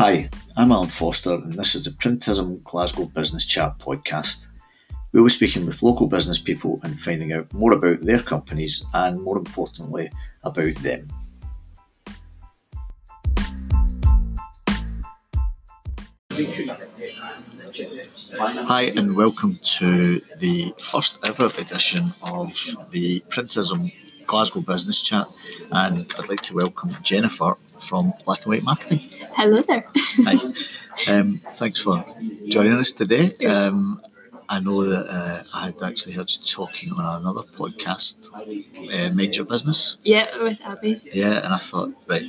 Hi, I'm Alan Foster, and this is the Printism Glasgow Business Chat podcast. We'll be speaking with local business people and finding out more about their companies and, more importantly, about them. Hi, and welcome to the first ever edition of the Printism Glasgow Business Chat. And I'd like to welcome Jennifer from Black and White Marketing. Hello there. Hi. Um, thanks for joining us today. Um, I know that uh, I had actually heard you talking on another podcast, uh, Your Business. Yeah, with Abby. Yeah, and I thought, right,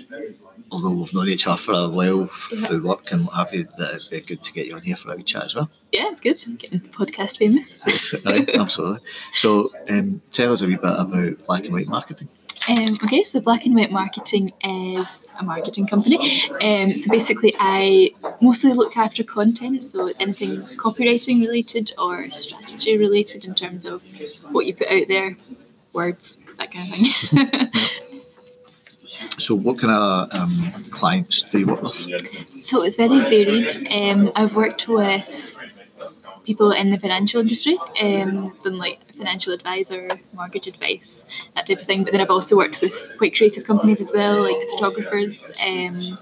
although we've known each other for a while through work and what have you, that it'd be good to get you on here for a wee chat as well. Yeah, it's good. Getting podcast famous. Right, absolutely. So, um, tell us a wee bit about Black and White Marketing. Um, okay, so Black and White Marketing is a marketing company. Um, so basically, I mostly look after content, so anything copywriting related or strategy related in terms of what you put out there, words, that kind of thing. So, what kind of um, clients do you work with? so it's very varied. Um, I've worked with people in the financial industry, um, done like financial advisor, mortgage advice, that type of thing. But then I've also worked with quite creative companies as well, like photographers, um,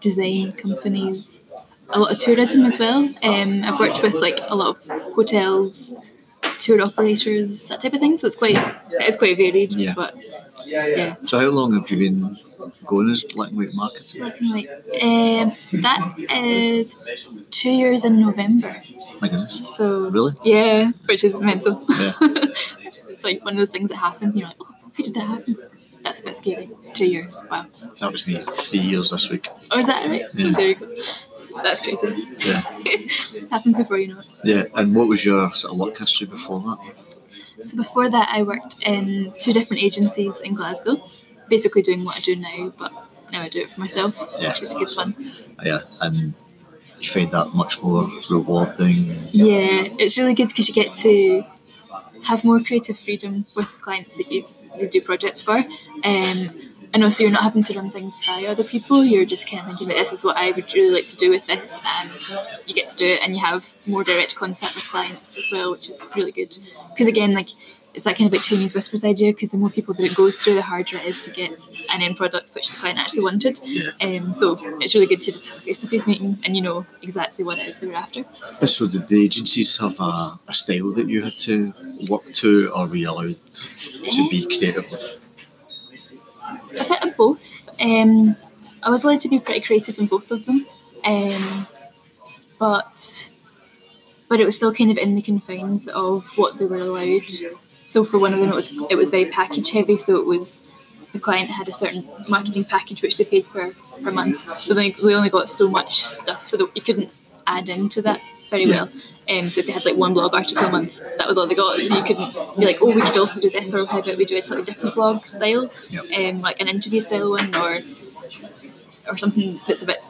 design companies, a lot of tourism as well. Um, I've worked with like a lot of hotels, tour operators, that type of thing. So it's quite it's quite varied. Yeah. But yeah. So, how long have you been going as Black and White Marketing? Black and white. Um, that is two years in November. My goodness. So Really? Yeah, which is mental. Yeah. it's like one of those things that happens and you're like, oh, how did that happen? That's a bit scary. Two years. Wow. That was me three years this week. Oh, is that right? Yeah. There you go. That's crazy. Yeah. it happens before you know it. Yeah, and what was your sort of work history before that? So before that, I worked in two different agencies in Glasgow, basically doing what I do now, but now I do it for myself, Yeah. which is good fun. Yeah, and you find that much more rewarding. Yeah, it's really good because you get to have more creative freedom with clients that you, you do projects for. Um, and also, you're not having to run things by other people. You're just kind of thinking about this is what I would really like to do with this, and you get to do it, and you have more direct contact with clients as well, which is really good. Because again, like it's that kind of like Chinese whispers idea. Because the more people that it goes through, the harder it is to get an end product which the client actually wanted. Yeah. Um, so it's really good to just have a face-to-face meeting, and you know exactly what it is they were after. So did the agencies have a, a style that you had to work to, or were you allowed to be creative with? A bit of both. Um, I was allowed to be pretty creative in both of them, um, but but it was still kind of in the confines of what they were allowed. So for one of them, it was it was very package heavy. So it was the client had a certain marketing package which they paid per per month. So they, they only got so much stuff, so that you couldn't add into that very Yeah. well. Um, so if they had like one blog article a month, that was all they got. So you couldn't be like, oh, we could also do this, or how about we do a slightly different blog style, Yep. um, like an interview style one, or or something that's a bit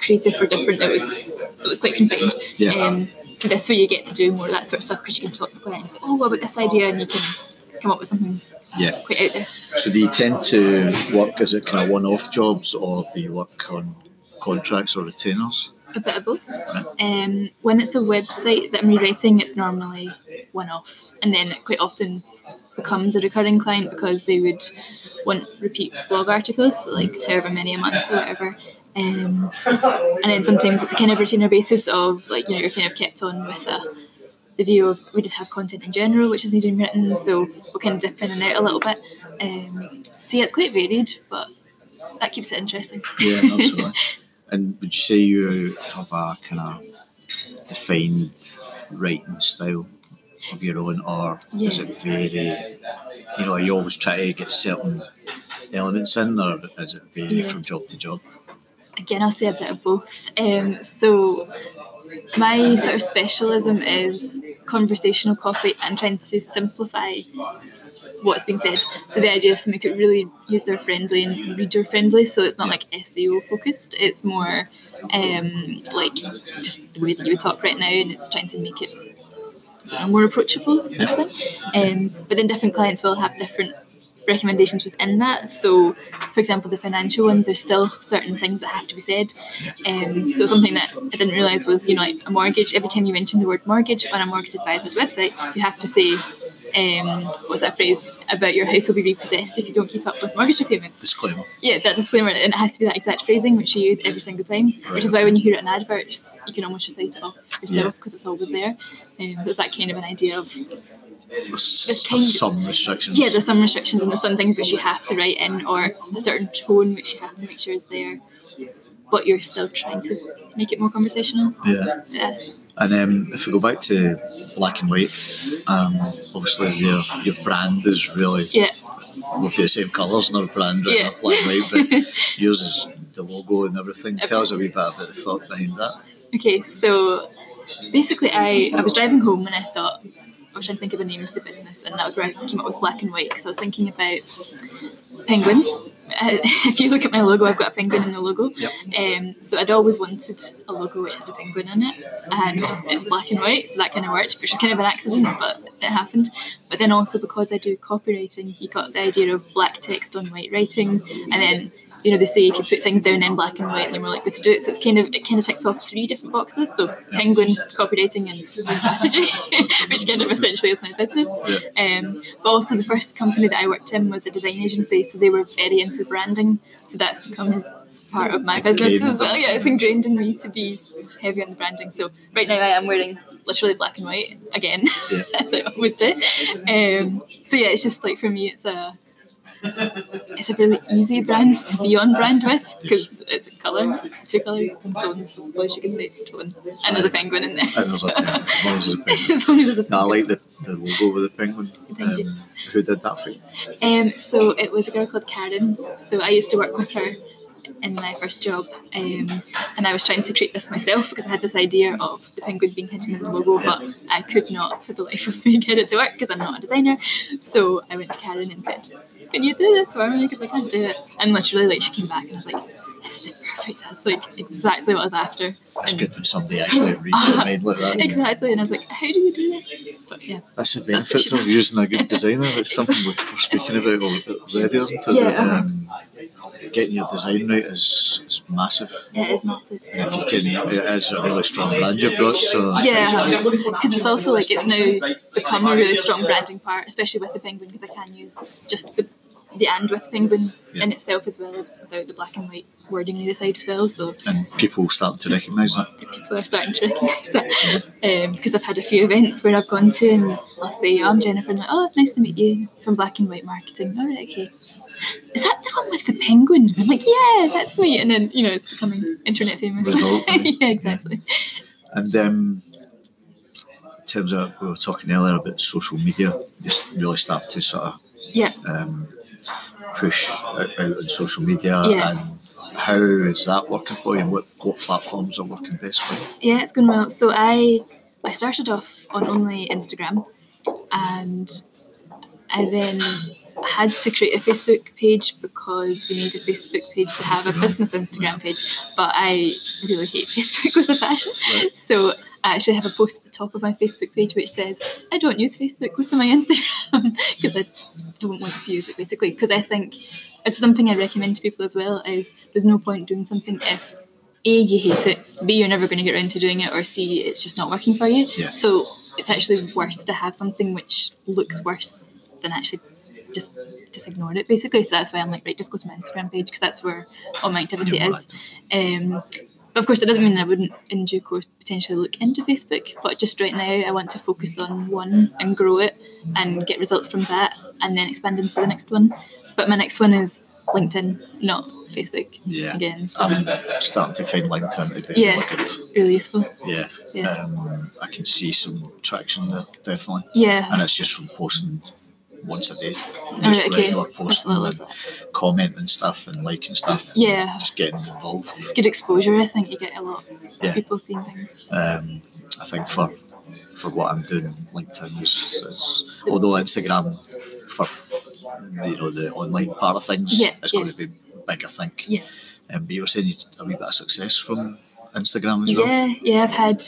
creative or different. It was it was quite confined. Yeah. Um, so this way you get to do more of that sort of stuff because you can talk to client. Oh, what about this idea? And you can come up with something Yeah. quite out there. So do you tend to work as a kind of one-off jobs, or do you work on contracts or retainers? A bit of both. Um, when it's a website that I'm rewriting, it's normally one off, and then it quite often becomes a recurring client because they would want repeat blog articles, like however many a month or whatever. Um, and then sometimes it's a kind of retainer basis of like you know you're kind of kept on with a, the view of we just have content in general which is needing written, so we'll kind of dip in and out a little bit. Um, so yeah, it's quite varied, but that keeps it interesting. Yeah, absolutely. and would you say you have a kind of defined writing style of your own, or Yeah. it vary? you know, are you always try to get certain elements in, or is it vary Yeah. from job to job? again, I'll say a bit of both. Um, so my sort of specialism is conversational copy and trying to simplify what's being said. So the idea is to make it really user friendly and reader friendly. So it's not like SEO focused. It's more um, like just the way that you talk right now, and it's trying to make it know, more approachable thing. Um, but then different clients will have different recommendations within that. So, for example, the financial ones, there's still certain things that have to be said. Um, so something that I didn't realise was, you know, like a mortgage. Every time you mention the word mortgage on a mortgage advisor's website, you have to say, um, what's that phrase about your house will be repossessed if you don't keep up with mortgage repayments. Disclaimer. Yeah, that disclaimer, and it has to be that exact phrasing which you use every single time. Which is why when you hear it in adverts, you can almost recite it off yourself because it's always there. Um, there's that kind of an idea of There's some restrictions. yeah, there's some restrictions and there's some things which you have to write in, or a certain tone which you have to make sure is there, but you're still trying to make it more conversational. Yeah. Yeah, And um, if we go back to black and white, um, obviously your your brand is really yeah, with the same colours in our brand, right? Yeah. Black and white, but yours is the logo and everything. Tell us a wee bit about the thought behind that. Okay, so basically, I, I was driving home and I thought I was trying to think of a name for the business, and that was where I came up with black and white because I was thinking about penguins. Uh, if you look at my logo, I've got a penguin in the logo. Yep. Um, so I'd always wanted a logo which had a penguin in it, and it's black and white, so that kind of worked, which was kind of an accident, but it happened. But then also because I do copywriting, you got the idea of black text on white writing, and then you know they say if you put things down in black and white, you're more likely to do it. So it's kind of it kind of ticks off three different boxes. So penguin, copywriting, and strategy, which kind of essentially is my business. Um, but also the first company that I worked in was a design agency, so they were very into branding. So that's become part of my business as well. Yeah, it's ingrained in me to be heavy on the branding. So right now I am wearing literally black and white again, Yeah. as I always do. Um, so yeah, it's just like for me, it's a it's a really easy brand to be on brand with because it's a colour, two colours, tones, I suppose you can say it's a tone, and there's a penguin in there. And there's a penguin. As long as there's a penguin. As long as there's a No, I like the, the logo with the penguin. Thank you. Um, who did that for you? Um, so it was a girl called Karen. So I used to work with her in my first job, um, and I was trying to create this myself because I had this idea of the penguin being hidden in the logo, but I could not, for the life of me, get it to work because I'm not a designer. So I went to Karen and said, "Can you do this for me? Because I can't do it." And literally, like, she came back and I was like. It's just perfect. That's like exactly what I was after. That's And- good when somebody actually reads your mind like that. Exactly, and I was like, "How do you do this?" But yeah, That's the benefits of using a good designer. It's something we- we're speaking about already, isn't it? Yeah. Um, getting your design right is, is massive. yeah, it's massive. And if you can, it is a really strong brand you've got. So Yeah, because it's also like it's now become a really strong branding part, especially with the penguin, because I can use just the the end with penguin in itself as well as without the black and white wording on either side as well. So and people start to recognise that. people are starting to recognise that because I've had a few events where I've gone to and I'll say, oh, "I'm Jennifer," and like, "Oh, nice to meet you from Black and White Marketing." All right, okay. Is that the one with the penguin? And I'm like, yeah, that's me. And then you know, it's becoming internet famous. Result. yeah, exactly. And um, in terms of we were talking earlier about social media, just really start to sort of Yeah. um, push out, out on social media Yeah. and how is that working for you and what, what platforms are working best for you? Yeah, it's going well. So I I started off on only Instagram, and I then had to create a Facebook page because you need a Facebook page to have a business Instagram page. But I really hate Facebook with a passion. Right. So I actually have a post at the top of my Facebook page which says, I don't use Facebook, go to my Instagram because I don't want to use it basically. Because I think it's something I recommend to people as well is there's no point doing something if A, you hate it, B, you're never going to get around to doing it, or C, it's just not working for you. Yeah. So it's actually worse to have something which looks worse than actually just just ignore it basically. So that's why I'm like, right, just go to my Instagram page because that's where all my activity is. Um, of course, it doesn't mean I wouldn't in due course potentially look into Facebook. But just right now, I want to focus on one and grow it and get results from that, and then expand into the next one. But my next one is LinkedIn, not Facebook. Yeah. Again, so I'm starting to find LinkedIn to be Yeah. really useful. Yeah. Yeah. Um, I can see some traction there, definitely. Yeah. And it's just from posting once a day. Alright, Just okay. regular That's posting and it? commenting stuff and liking stuff. Yeah. Just getting involved. It's good exposure. I think you get a lot of Yeah. people seeing things. Um, I think for for what I'm doing, LinkedIn is, is although Instagram for you know the online part of things Yeah, is yeah. going to be big, I think. Yeah. Um, but you were saying you a wee bit of success from Instagram as well. Yeah, yeah, I've had.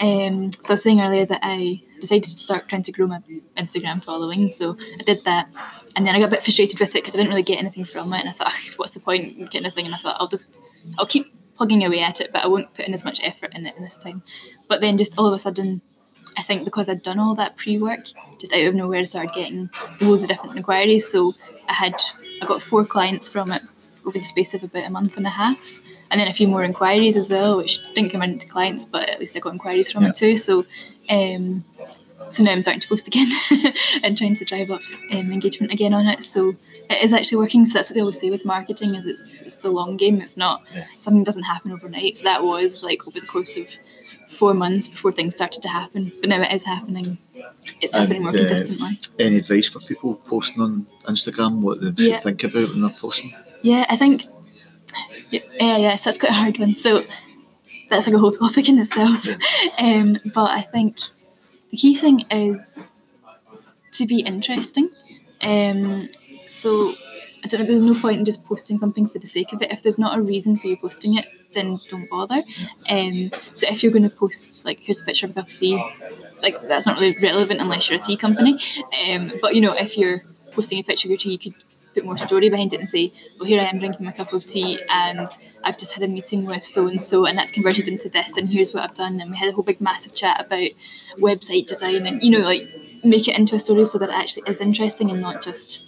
Um, so I was saying earlier that I decided to start trying to grow my Instagram following. So I did that, and then I got a bit frustrated with it because I didn't really get anything from it, and I thought, what's the point in getting anything? And I thought I'll just I'll keep plugging away at it, but I won't put in as much effort in it this time. But then just all of a sudden, I think because I'd done all that pre-work, just out of nowhere, I started getting loads of different inquiries. So I had I got four clients from it over the space of about a month and a half, and then a few more inquiries as well, which didn't come into clients, but at least I got inquiries from Yeah. it too. So. Um, so now I'm starting to post again and trying to drive up um, engagement again on it. So it is actually working. So that's what they always say with marketing is it's it's the long game. It's not Yeah. something doesn't happen overnight. So that was like over the course of four months before things started to happen. But now it is happening. It's happening more uh, consistently. Any advice for people posting on Instagram? What they should Yeah. think about when they're posting? Yeah, I think. Yeah, yeah, yeah, so that's quite a hard one. So that's like a whole topic in itself. Um, but I think the key thing is to be interesting. Um, so I don't know. There's no point in just posting something for the sake of it. If there's not a reason for you posting it, then don't bother. Um, so if you're going to post like here's a picture of a cup of tea, like that's not really relevant unless you're a tea company. Um, but you know if you're posting a picture of your tea, you could put more story behind it and say, well, here I am drinking my cup of tea, and I've just had a meeting with so and so, and that's converted into this, and here's what I've done, and we had a whole big massive chat about website design, and you know, like make it into a story so that it actually is interesting and not just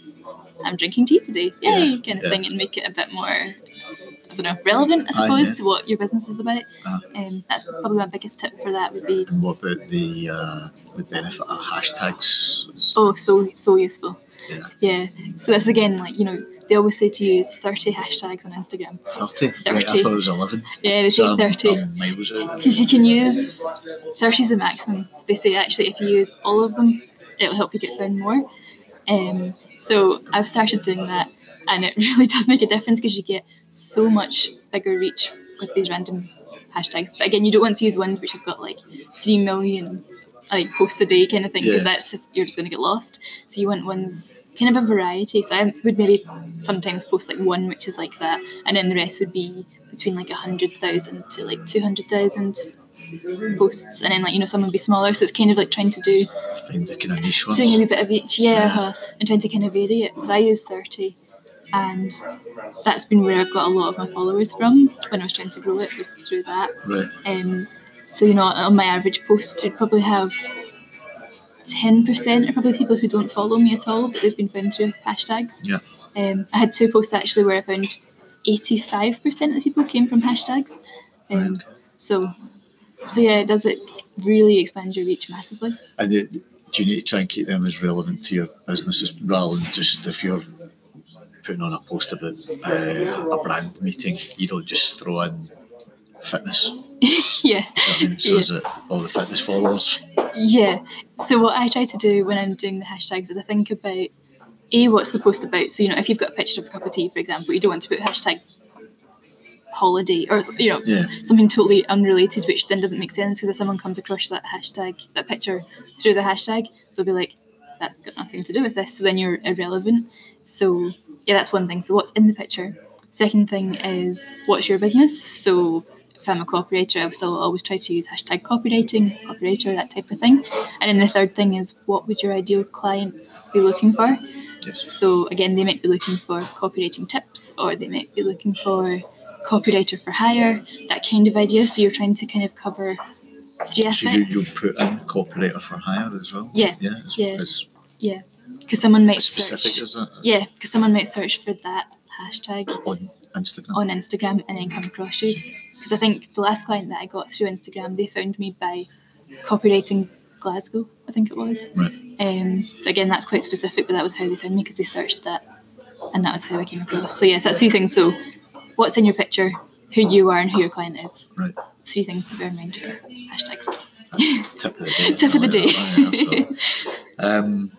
I'm drinking tea today, yay, Yeah, kind of yeah. thing, and make it a bit more. I don't know, relevant, I suppose, yeah. to what your business is about. Ah. Um, that's probably my biggest tip for that would be, And what about the uh, the benefit of hashtags? Oh, so so useful. Yeah. Yeah. So that's again, like you know, they always say to use 30 hashtags on Instagram. 30? Right, I thought it was 11. Yeah, they say So I'm, 30. I'm miles out. Because you can use 30 is the maximum. They say actually if you use all of them, it'll help you get found more. Um, so I've started doing that, and it really does make a difference because you get so much bigger reach with these random hashtags. But again, you don't want to use ones which have got like three million like posts a day kind of thing because Yeah. that's just you're just going to get lost. So you want ones kind of a variety. So I would maybe sometimes post like one which is like that, and then the rest would be between like a hundred thousand to like two hundred thousand posts, and then like you know some would be smaller. So it's kind of like trying to do Find the kind of niche ones. doing a wee bit of each, yeah, Yeah. uh-huh, and trying to kind of vary it. So I use thirty, and that's been where I've got a lot of my followers from when I was trying to grow it was through that. Right. Um, so you know, on my average post, you'd probably have ten percent are probably people who don't follow me at all, but they've been found through hashtags. Yeah. Um, I had two posts actually where I found eighty-five percent of the people came from hashtags. Um, Right, okay. So, so yeah, does it really expand your reach massively. And it, do you need to try and keep them as relevant to your businesses rather than just if you're putting on a post about uh, a brand meeting, you don't just throw in fitness. yeah. You know I mean? So Yeah. is it all the fitness followers? Yeah. So what I try to do when I'm doing the hashtags is I think about a what's the post about. So you know, if you've got a picture of a cup of tea, for example, you don't want to put hashtag holiday or you know Yeah. something totally unrelated, which then doesn't make sense because if someone comes across that hashtag, that picture through the hashtag, they'll be like, "That's got nothing to do with this." So then you're irrelevant. So yeah, that's one thing. So what's in the picture? Second thing is what's your business? So I'm a copywriter, I will always try to use hashtag copywriting, copywriter, that type of thing. And then the third thing is what would your ideal client be looking for? Yes. So again, they might be looking for copywriting tips, or they might be looking for copywriter for hire, that kind of idea. So you're trying to kind of cover three So you, aspects. you'll put in copywriter for hire as well? Yeah, Yeah. It's, yeah. it's Yeah, because someone might specific, search. is it? Yeah, because someone might search for that hashtag On Instagram? on Instagram and then come across you. Because I think the last client that I got through Instagram, they found me by copywriting Glasgow, I think it was. Right. Um, so again, that's quite specific, but that was how they found me because they searched that, and that was how I came across. So yes, that's three things. So, what's in your picture, who you are, and who your client is. Right. Three things to bear in mind for hashtags. Tip of the day. Tip of the day. like that, yeah, absolutely. um,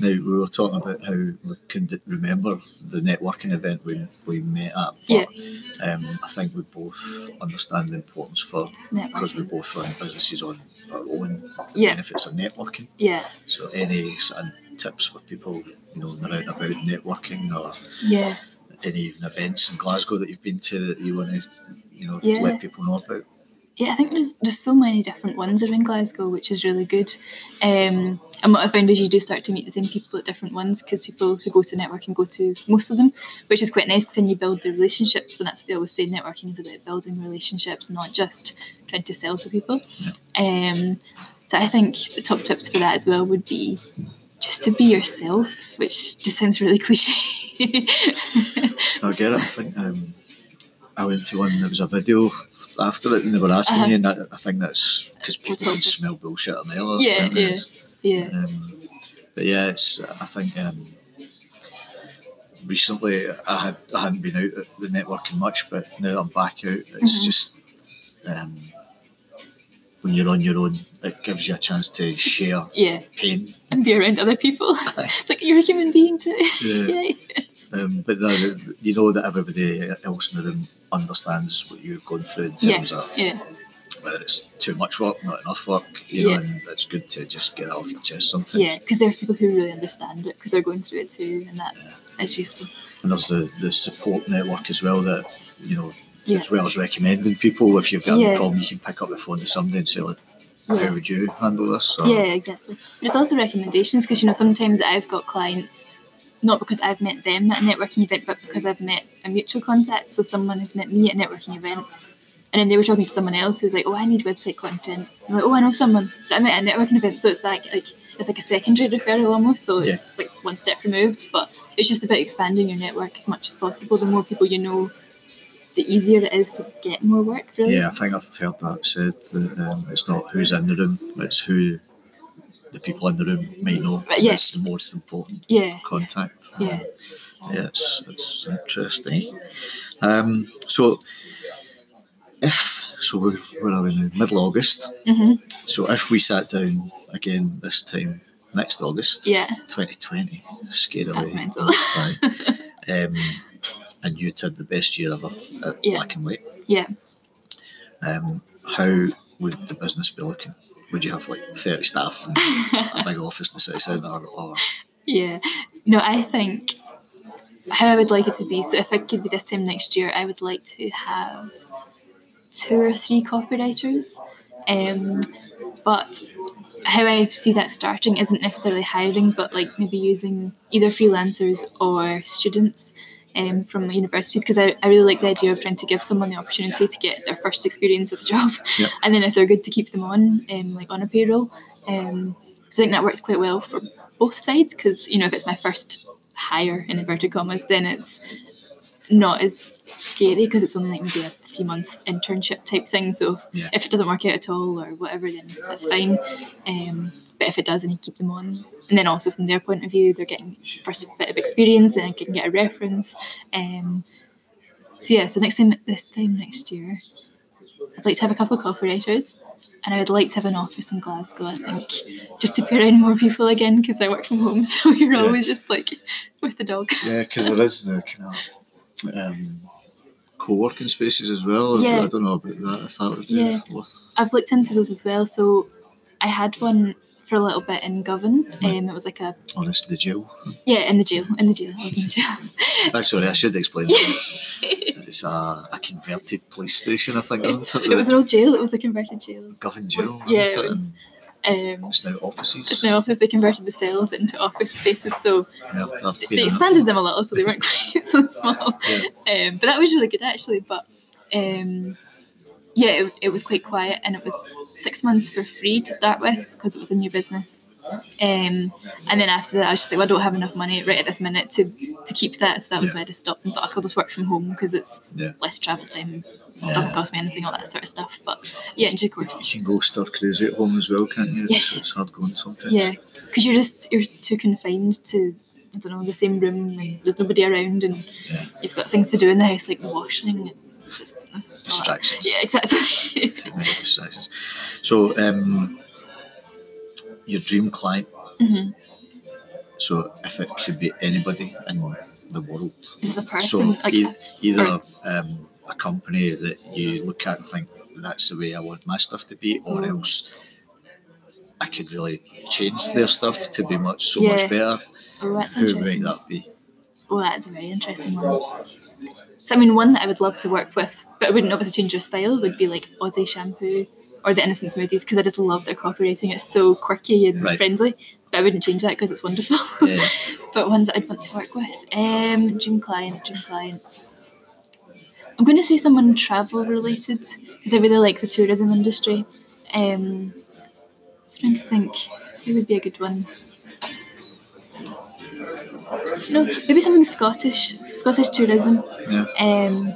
now we were talking about how we can remember the networking event we, we met at. Yeah. But, um, I think we both understand the importance for because we both run businesses on our own Yeah, benefits of networking. yeah, So any sort of tips for people, you know, that are out about networking or yeah. any even events in Glasgow that you've been to that you want to, you know, Yeah. let people know about? Yeah, I think there's there's so many different ones around Glasgow, which is really good. Um, and what I found is you do start to meet the same people at different ones because people who go to networking go to most of them, which is quite nice. Because then you build the relationships, and that's what they always say. Networking is about building relationships, not just trying to sell to people. Um, so I think the top tips for that as well would be just to be yourself, which just sounds really cliche. I get it. I think um, I went to one. There was a video after it, and they were asking Uh-huh. me, and I, I think that's because people can smell bullshit a mile. off, Yeah, yeah. yeah. Um, but yeah, it's. I think um, recently I had I hadn't been out at the networking much, but now I'm back out, it's Mhm. just um, when you're on your own, it gives you a chance to share Yeah, pain. and be around other people. it's like you're a human being too. Yeah. Um, but the, you know that everybody else in the room understands what you've gone through in Yeah, terms of yeah, whether it's too much work, not enough work, you know, Yeah. and it's good to just get it off your chest sometimes. yeah. Because there are people who really understand it because they're going through it too, and that is useful. And there's the, the support network as well that, you know, Yeah. as well as recommending people, if you've got Yeah. a problem, you can pick up the phone to somebody and say, like, Yeah. how would you handle this? Or, Yeah, exactly. But it's also recommendations because you know sometimes I've got clients not because I've met them at a networking event, but because I've met a mutual contact. So someone has met me at a networking event, and then they were talking to someone else who's like, "Oh, I need website content." I'm like, "Oh, I know someone that I met at a networking event." So it's like like it's like a secondary referral almost. So Yeah. it's like one step removed, but it's just about expanding your network as much as possible. The more people you know, the easier it is to get more work. Really. Yeah, I think I've heard that said that um, it's not who's in the room, it's who the people in the room might know. But yeah. That's the most important Yeah. contact. Yeah. yeah, it's, it's interesting. Um, so, if so, we're, where are we now? Middle August. hmm So, if we sat down again this time next August, Yeah. 2020, scarily, That's um, and you'd had the best year ever at Yeah. Black and White. Yeah. Um, how would the business be looking? Would you have like 30 staff a big office in the city centre? Or, Yeah. No, I think how I would like it to be. So if it could be this time next year, I would like to have two or three copywriters. Um, but how I see that starting isn't necessarily hiring, but like maybe using either freelancers or students um, from universities because I, I really like the idea of trying to give someone the opportunity to get their first experience as a job. Yep. And then if they're good to keep them on, um, like on a payroll. Um, I think that works quite well for both sides because you know if it's my first hire in inverted commas, then it's not as scary because it's only like maybe a three month internship type thing. So Yeah. if it doesn't work out at all or whatever, then that's fine. Um, if it does, then you keep them on. And then also from their point of view, they're getting first bit of experience, then they can get a reference. Um, so yeah, so next time, this time next year, I'd like to have a couple of copywriters. And I would like to have an office in Glasgow, I think, just to be around more people again because I work from home. So you're Yeah. always just like with the dog. yeah, because there is the kind of um, co working spaces as well. Yeah. I don't know about that, if that would be Yeah. worth. I've looked into those as well. So I had one for a little bit in Govan. Um, it was like a Oh, this the jail. yeah in the jail in the jail. I was in the jail. Ah, sorry, I should explain this. It's a, a converted police station, I think, isn't it? it was an old jail. It was the converted jail. Govan Jail, Yeah, isn't it it? was. Um, it's now offices. it's now office. They converted the cells into office spaces, so Yeah, they expanded them a little, so they weren't quite so small. Yeah. Um, but that was really good actually. But um, yeah, it, it was quite quiet, and it was six months for free to start with because it was a new business. Um, and then after that, I was just like, well, I don't have enough money right at this minute to, to keep that, so that was Yeah. why I just stopped. And thought I could just work from home because it's Yeah. less travel time. It Yeah. doesn't cost me anything, all that sort of stuff. But yeah, in due course. You can go stir crazy at home as well, can't you? It's, it's hard going sometimes. Yeah, because you're just you're too confined to I don't know the same room and there's nobody around and Yeah. you've got things to do in the house like washing and it's just uh. Distractions. Yeah, exactly. Too many distractions. So, um, your dream client. hmm So, if it could be anybody in the world. Just a person So, like e- either um, a company that you look at and think that's the way I want my stuff to be, or Mm. else I could really change their stuff to be much so Yeah. much better. oh, Who might that be? Oh, that's a very interesting one. So I mean, one that I would love to work with, but I wouldn't obviously change their style, would be like Aussie Shampoo or the Innocent Smoothies because I just love their copywriting. It's so quirky and Right. friendly. But I wouldn't change that because it's wonderful. Yeah. but ones that I'd want to work with, um, dream client, dream client. I'm going to say someone travel related because I really like the tourism industry. Um, I was trying to think who would be a good one. Don't know, maybe something Scottish, Scottish tourism. Yeah. Um,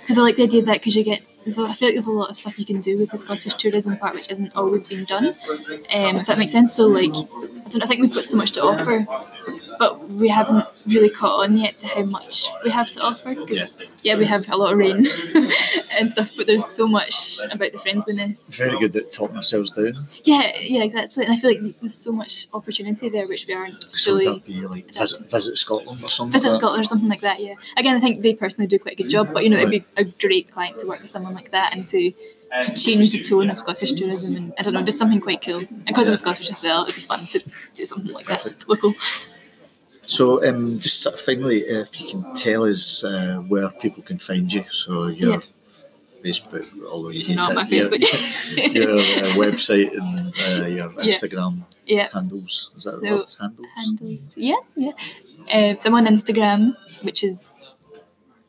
because I like the idea of that because you get. There's I feel like there's a lot of stuff you can do with the Scottish tourism part which isn't always being done. Um, if that makes sense. So like, I don't. I think we've got so much to offer, but we haven't really caught on yet to how much we have to offer. 'cause, yeah, we have a lot of rain and stuff, but there's so much about the friendliness. Very good at talking ourselves down. Yeah, yeah, exactly. And I feel like there's so much opportunity there which we aren't So would that be like visit, visit Scotland or something? Visit like? Scotland or something like that, yeah. Again, I think they personally do quite a good job, but you know, it'd be a great client to work with someone like that and to, to change the tone of Scottish tourism and I don't know, did something quite cool. And because I'm Scottish as well, it'd be fun to do something like Perfect. that local. So, um, just sort of finally, if you can tell us uh, where people can find you, so your Yeah. Facebook, although you hate Not it, your, your uh, website and uh, your Yeah. Instagram yeah. handles. Is that So? Handles? handles. Yeah, yeah. Uh, so I'm on Instagram, which is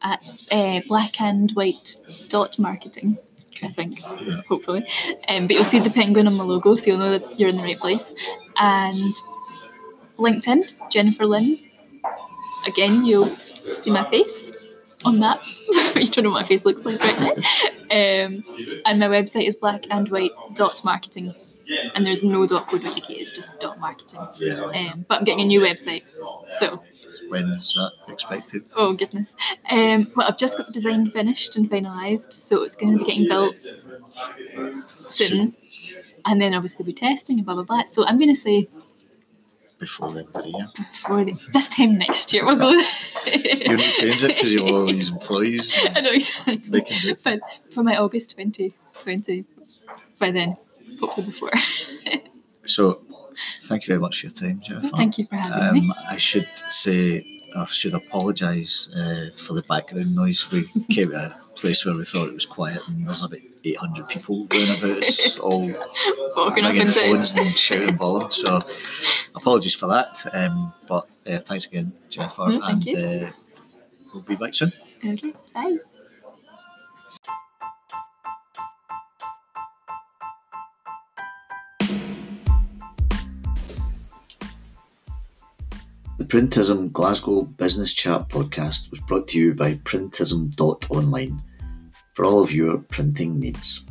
at uh, black and white dot marketing. I think, Yeah. hopefully. Um, but you'll see the penguin on my logo, so you'll know that you're in the right place. And LinkedIn, Jennifer Lynn. Again, you'll see my face on that. you don't know what my face looks like right now. Um, and my website is blackandwhite.marketing. And there's no dot co dot uk, it's just dot marketing. Yeah. Um, but I'm getting a new website. So. When is that expected? oh goodness. Um, well, I've just got the design finished and finalised, so it's going to be getting built soon. And then obviously we'll be testing and blah blah blah. So I'm going to say Before the end of the year. for the, this time next year we'll go. You're not change it because you have all these employees. I know exactly. They can do it. But for my August 2020, by then, hopefully before. So, thank you very much for your time, Jennifer. Thank you for having me. Um, I should say, or should apologise uh, for the background noise. We came to a place where we thought it was quiet, and there's about 800 people going about us, all Walking up ringing and down. phones and shouting bawling. So, apologies for that. Um, but uh, thanks again, Jennifer, No, and uh, we'll be back soon. Okay, bye. Printism Glasgow Business Chat podcast was brought to you by Printism.online for all of your printing needs.